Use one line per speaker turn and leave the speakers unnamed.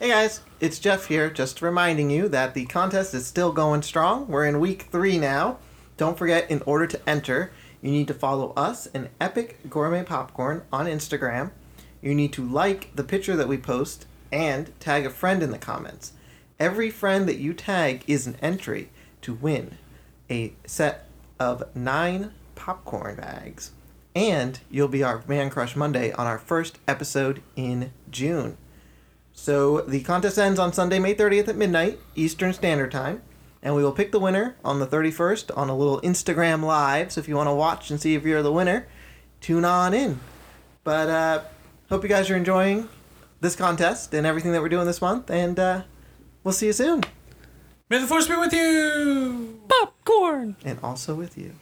Hey guys, it's Jeff here, just reminding you that the contest is still going strong. We're in week three now. Don't forget, in order to enter, you need to follow us and Epic Gourmet Popcorn on Instagram. You need to like the picture that we post and tag a friend in the comments. Every friend that you tag is an entry to win a set of nine popcorn bags. And you'll be our Man Crush Monday on our first episode in June. So the contest ends on Sunday, May 30th at midnight, Eastern Standard Time. And we will pick the winner on the 31st on a little Instagram live. So if you want to watch and see if you're the winner, tune on in. But uh, hope you guys are enjoying this contest and everything that we're doing this month. And uh, we'll see you soon.
May the force be with you.
Popcorn!
And also with you.